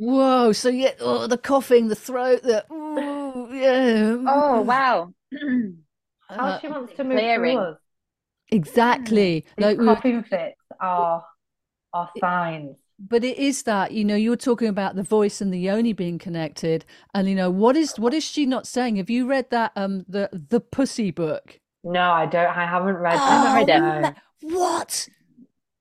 Whoa! So yeah, oh, the coughing, the throat, the ooh, yeah. Oh wow. How Uh, she wants to move clearing. through us. exactly. These Like we- coughing fits are are signs. but it is that you know you were talking about the voice and the yoni being connected, and you know what is what is she not saying? Have you read that um the the pussy book? No, I don't. I haven't read haven't read that. it. No, What?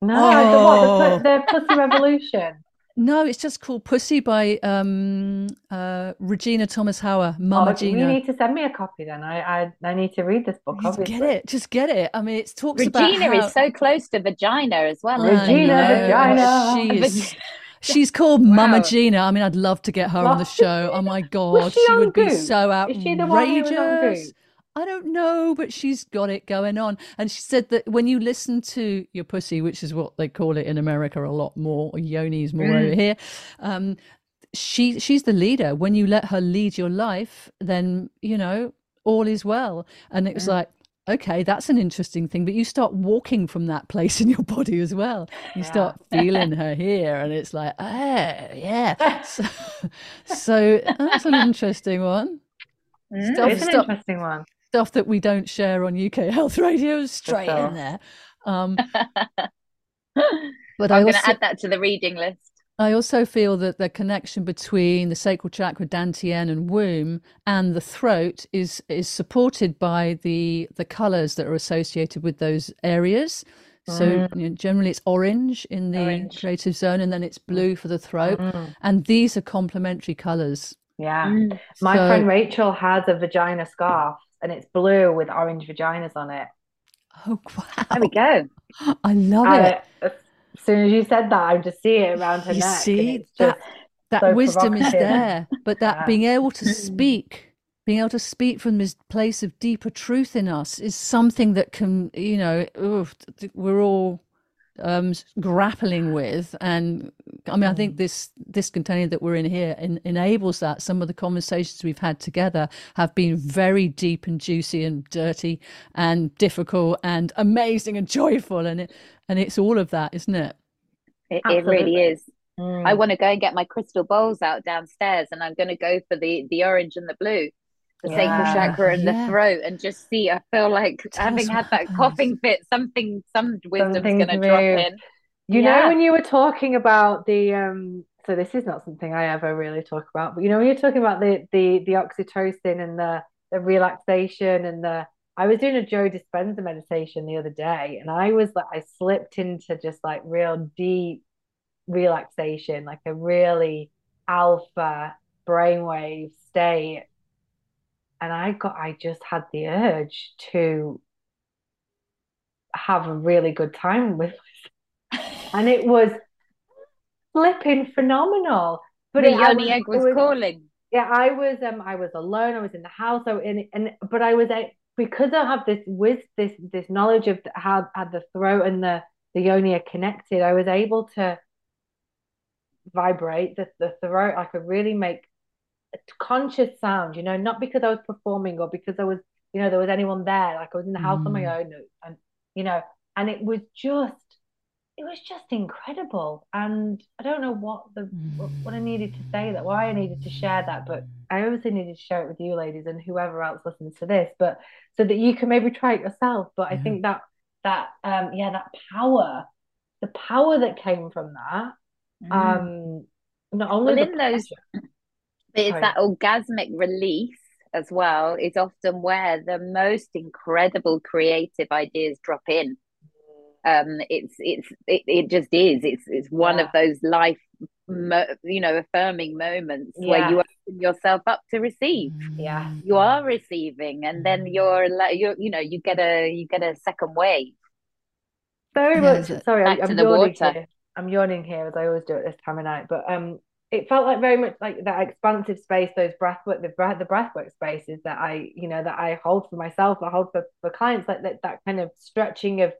no. The, what, the, Oh. the Pussy Revolution. No, it's just called Pussy by um uh Regina Thomashauer, Mama Oh, Gina. you need to send me a copy then. I I, I need to read this book. Just Obviously, get it, just get it. I mean, it talks about Regina how is so close to vagina as well. I isn't she? Regina Vagina. She is. She's called Mama Gina. I mean, I'd love to get her on the show. Oh my God, she she on would be Goop? so Is she the one who was on outrageous. I don't know, but she's got it going on. And she said that when you listen to your pussy, which is what they call it in America a lot more, or yoni's more Mm. over here, um, she she's the leader. When you let her lead your life, then you know all is well. And it was Mm. like, okay, that's an interesting thing. But you start walking from that place in your body as well. You Yeah. start feeling her here, and it's like, oh yeah. So, so that's an interesting one. Mm. Stuff, It's an stuff, interesting one. Stuff that we don't share on UK Health Radio straight sure. in there. Um, but I I'm going to add that to the reading list. I also feel that the connection between the sacral chakra, dantian, and womb, and the throat is is supported by the the colors that are associated with those areas. So you know, generally, it's orange in the Orange. creative zone, and then it's blue for the throat. Mm. And these are complementary colors. Yeah. Mm. My So- friend Rachel has a vagina scarf and it's blue with orange vaginas on it. Oh There we go. I love And it. as soon as you said that, I'm just see it around her You neck. see that that so wisdom is there, but that Yeah. being able to speak, being able to speak from this place of deeper truth in us is something that can, you know, oof, we're all um, grappling with. And I mean, I Mm. think this this container that we're in here en enables that. Some of the conversations we've had together have been very deep and juicy and dirty and difficult and amazing and joyful, and it and it's all of that, isn't it? It, it really is. Mm. I want to go and get my crystal bowls out downstairs, and I'm going to go for the the orange and the blue, the sacral chakra and Yeah. the throat, and just see. I feel like Tell having had that happens. coughing fit, something, some wisdom's going to drop in. You Yeah. know, when you were talking about the um, so this is not something I ever really talk about, but you know, when you're talking about the the the oxytocin and the the relaxation and the I was doing a Joe Dispenza meditation the other day, and I was like, I slipped into just like real deep relaxation, like a really alpha brainwave state. And I got, I just had the urge to have a really good time with and it was flipping phenomenal. But The it, yoni egg was it calling. yeah, I was um I was alone. I was in the house. I in and but I was because I have this with this this knowledge of how how the throat and the the yoni are connected. I was able to vibrate the the throat. I could really make conscious sound. You know, not because I was performing or because I was you know there was anyone there. Like I was in the house on my own, and you know, and it was just it was just incredible. And I don't know what the what, what I needed to say that why I needed to share that, but I obviously needed to share it with you ladies and whoever else listens to this, but so that you can maybe try it yourself. But I think that that um yeah, that power, the power that came from that, um not only Well, in those, but it's Sorry. that orgasmic release as well is often where the most incredible creative ideas drop in. Um, it's it's it, it just is. It's it's one of those life, mo you know, affirming moments where you open yourself up to receive. yeah. You are receiving, and then you're like you're you know you get a you get a second wave. Very Yeah, much. Sorry, Back I'm, to I'm the yawning water. here. I'm yawning here as I always do at this time of night. But um, it felt like very much like that expansive space, those breathwork, the breath, the breathwork spaces that I, you know, that I hold for myself, I hold for for clients, like that that kind of stretching of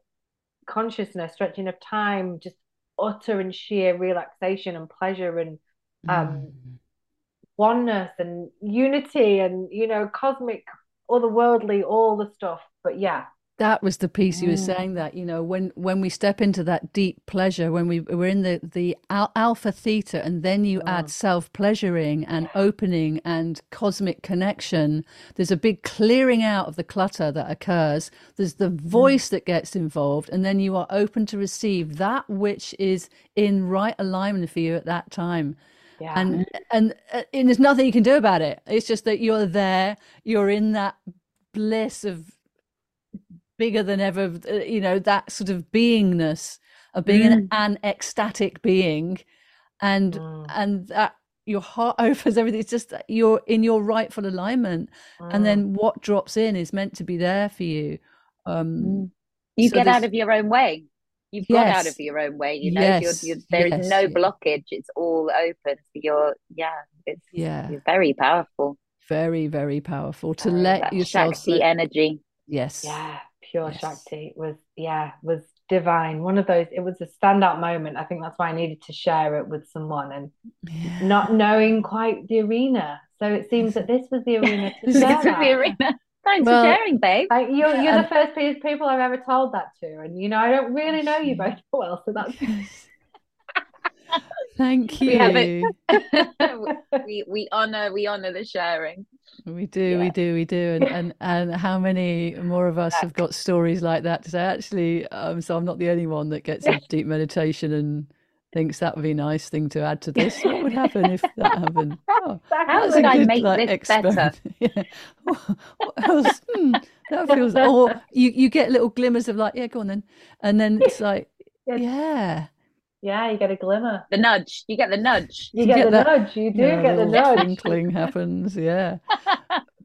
consciousness, stretching of time, just utter and sheer relaxation and pleasure and um oneness and unity and you know cosmic otherworldly all the stuff. But yeah that was the piece you were mm. saying that you know when when we step into that deep pleasure when we we're in the the al- alpha theta and then you add self pleasuring and opening and cosmic connection there's a big clearing out of the clutter that occurs. There's the mm. voice that gets involved and then you are open to receive that which is in right alignment for you at that time. Yeah. and and and there's nothing you can do about it. It's just that you're there you're in that bliss of bigger than ever uh, you know that sort of beingness of being an, an ecstatic being and Mm. and that your heart opens everything it's just you're in your rightful alignment Mm. and then what drops in is meant to be there for you um You so get out of your own way. You've got out of your own way. You know, Yes, you're, you're, there is yes, no blockage. It's all open. So you're, yeah, it's yeah you're very powerful. very very powerful to Oh, let yourself Shakti so- energy. yes Yeah, pure Yes. Shakti was yeah, was divine. One of those, it was a standout moment. I think that's why I needed to share it with someone and Yeah. not knowing quite the arena. So it seems that this was the arena to This is share the arena. Thanks Well, for sharing, babe. Like you're you're And- the first pe- people I've ever told that to, and you know I don't really know you both well, so that's Thank We you. we we honor we honor the sharing. We do, we do, we do, and and and how many more of us have got stories like that to say? Actually, um, so I'm not the only one that gets a deep meditation and thinks that would be a nice thing to add to this. What would happen if that happened? Oh, How would a I good, make like, this better? Yeah. What what else? Hmm, that feels. Or you you get little glimmers of like, yeah, go on then, and then it's like, Yes. yeah. Yeah, you get a glimmer. The nudge. You get the nudge. You You get get the that- nudge. You do Yeah, get the little nudge. twinkling happens, yeah.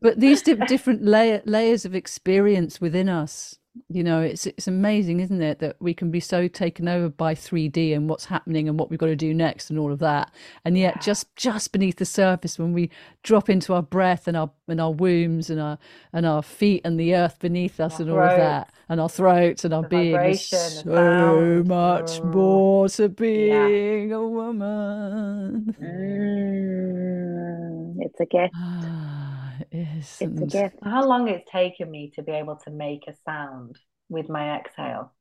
But these di different layer layers of experience within us, you know, it's it's amazing, isn't it, that we can be so taken over by 3D and what's happening and what we've got to do next and all of that. And yet just just beneath the surface when we drop into our breath and our and our wombs and our and our feet and the earth beneath us Our and all of that and our throats and our The being there's so much Mm. more to being a woman. Mm, it's a gift. Ah, It's a gift. How long it's taken me to be able to make a sound with my exhale,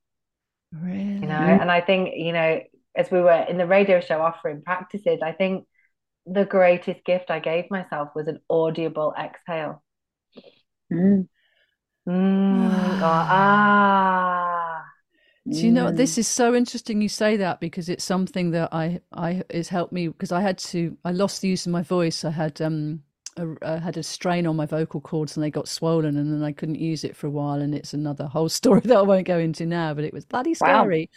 Really? you know? And I think, you know, as we were in the radio show offering practices, I think the greatest gift I gave myself was an audible exhale. Mm, Mm, or ah. Do you know mm. this is so interesting you say that because it's something that I I it's helped me because I had to I lost the use of my voice. I had um I had a strain on my vocal cords and they got swollen and then I couldn't use it for a while and it's another whole story that I won't go into now, but it was bloody Wow. scary.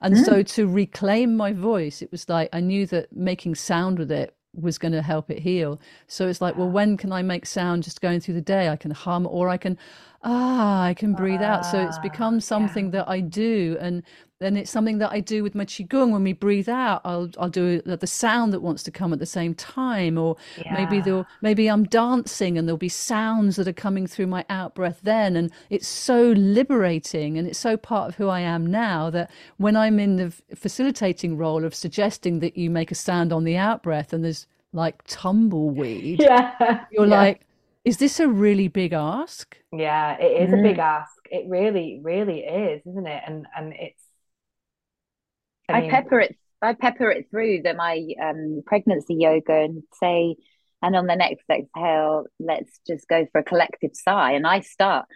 And so to reclaim my voice, it was like I knew that making sound with it was going to help it heal. So it's like, well, when can I make sound just going through the day? I can hum or I can ah, I can breathe out. So it's Ah, become yeah. something that I do and then it's something that I do with my qigong when we breathe out. I'll I'll do the the sound that wants to come at the same time, or maybe there'll maybe I'm dancing and there'll be sounds that are coming through my out breath then, and it's so liberating and it's so part of who I am now that when I'm in the facilitating role of suggesting that you make a sound on the out breath and there's like tumbleweed, Yeah. you're Yeah. like, is this a really big ask? Yeah, it is a big Mm. ask. It really, really is, isn't it? And and it's I mean, pepper it. I pepper it through the my um pregnancy yoga and say, and on the next exhale, let's just go for a collective sigh. And I start.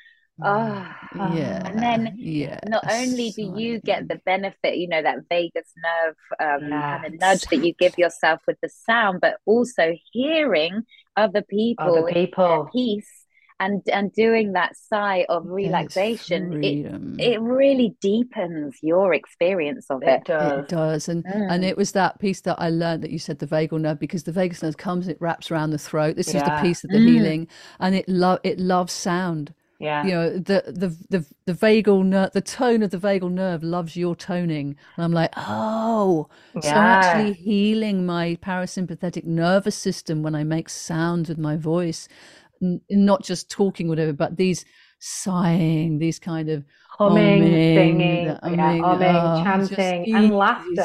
Ah, Yeah, and then yeah. not only do you get the benefit, you know, that vagus nerve um, Yeah, kind of nudge that you give yourself with the sound, but also hearing other people other in people. peace and and doing that sigh of relaxation, it it really deepens your experience of It it. does. It does, and and Mm. it was that piece that I learned that you said the vagal nerve because the vagus nerve comes, it wraps around the throat. This is the piece of the Mm. healing, and it love it loves sound. Yeah. You know the the the the vagal nerve, the tone of the vagal nerve loves your toning, and I'm like, oh, so I'm actually healing my parasympathetic nervous system when I make sounds with my voice, N- not just talking whatever, but these sighing, these kind of Humming, humming, singing, the yeah, humming, humming, oh, chanting, and laughter.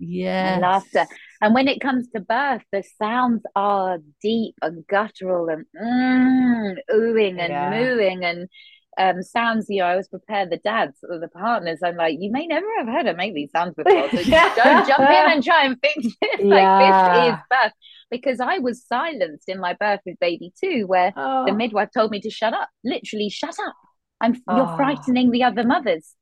and laughter. And when it comes to birth, the sounds are deep and guttural and mm, oohing and Yeah. mooing and um, sounds, you know, I always prepare the dads or the partners. I'm like, you may never have heard her make these sounds before. So don't jump in and try and fix it. like Yeah. this is birth. Because I was silenced in my birth with baby two, where Oh. the midwife told me to shut up. Literally, shut up. I'm you're Oh. frightening the other mothers.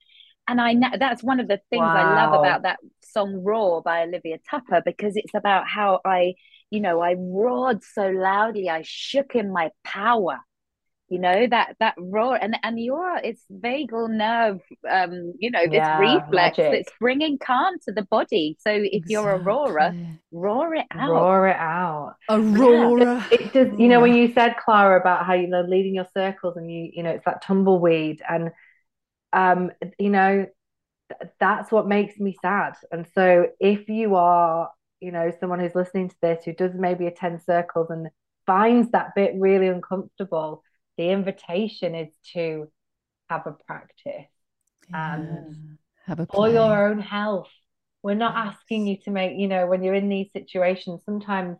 And I that's one of the things I love about that song Roar by Olivia Tupper, because it's about how I, you know, I roared so loudly, I shook in my power. You know, that that roar and and your it's vagal nerve um, you know, this Yeah, reflex magic. that's bringing calm to the body. So if you're a roarer, roar it out. Roar it out. Aurora. It does, you know, when you said Clara about how you know leading your circles and you, you know, it's that tumbleweed and um, you know, th- that's what makes me sad. And so if you are, you know, someone who's listening to this who does maybe attend circles and finds that bit really uncomfortable, the invitation is to have a practice and Have a for your own health. We're not asking you to make, you know, when you're in these situations, sometimes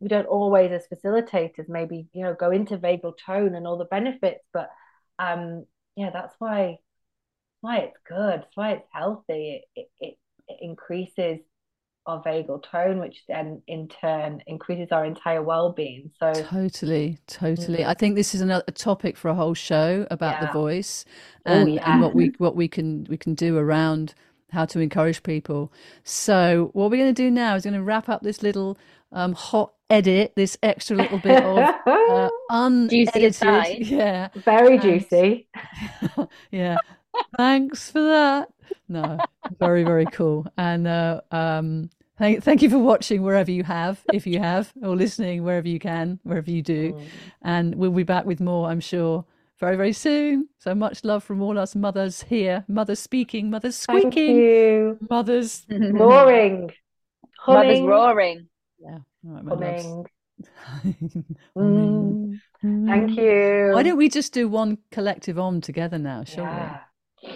we don't always, as facilitators, maybe, you know, go into vagal tone and all the benefits. But um, yeah, that's why why it's good. It's why it's healthy. It, it, it increases our vagal tone, which then in turn increases our entire well-being. So Totally, totally. Mm. I think this is another a topic for a whole show about the voice Oh, and, and yeah. what we what we can we can do around how to encourage people. So what we're going to do now is going to wrap up this little um, hot edit, this extra little bit of uh, unedited, yeah, very and- juicy. yeah. Thanks for that. No, very, very cool. And uh, um, thank, thank you for watching wherever you have, if you have, or listening wherever you can, wherever you do. Mm. And we'll be back with more, I'm sure, very, very soon. So much love from all us mothers here, mothers speaking, mothers Thank squeaking, you. mothers. Roaring, Mother's roaring. Yeah. All right, my loves. humming. Humming. Mm. Thank you. Why don't we just do one collective om together now, shall we?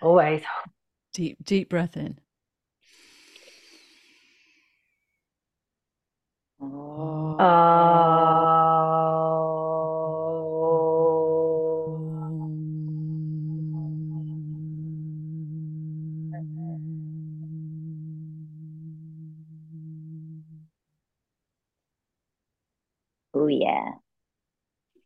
Always. Deep, deep breath in. Oh.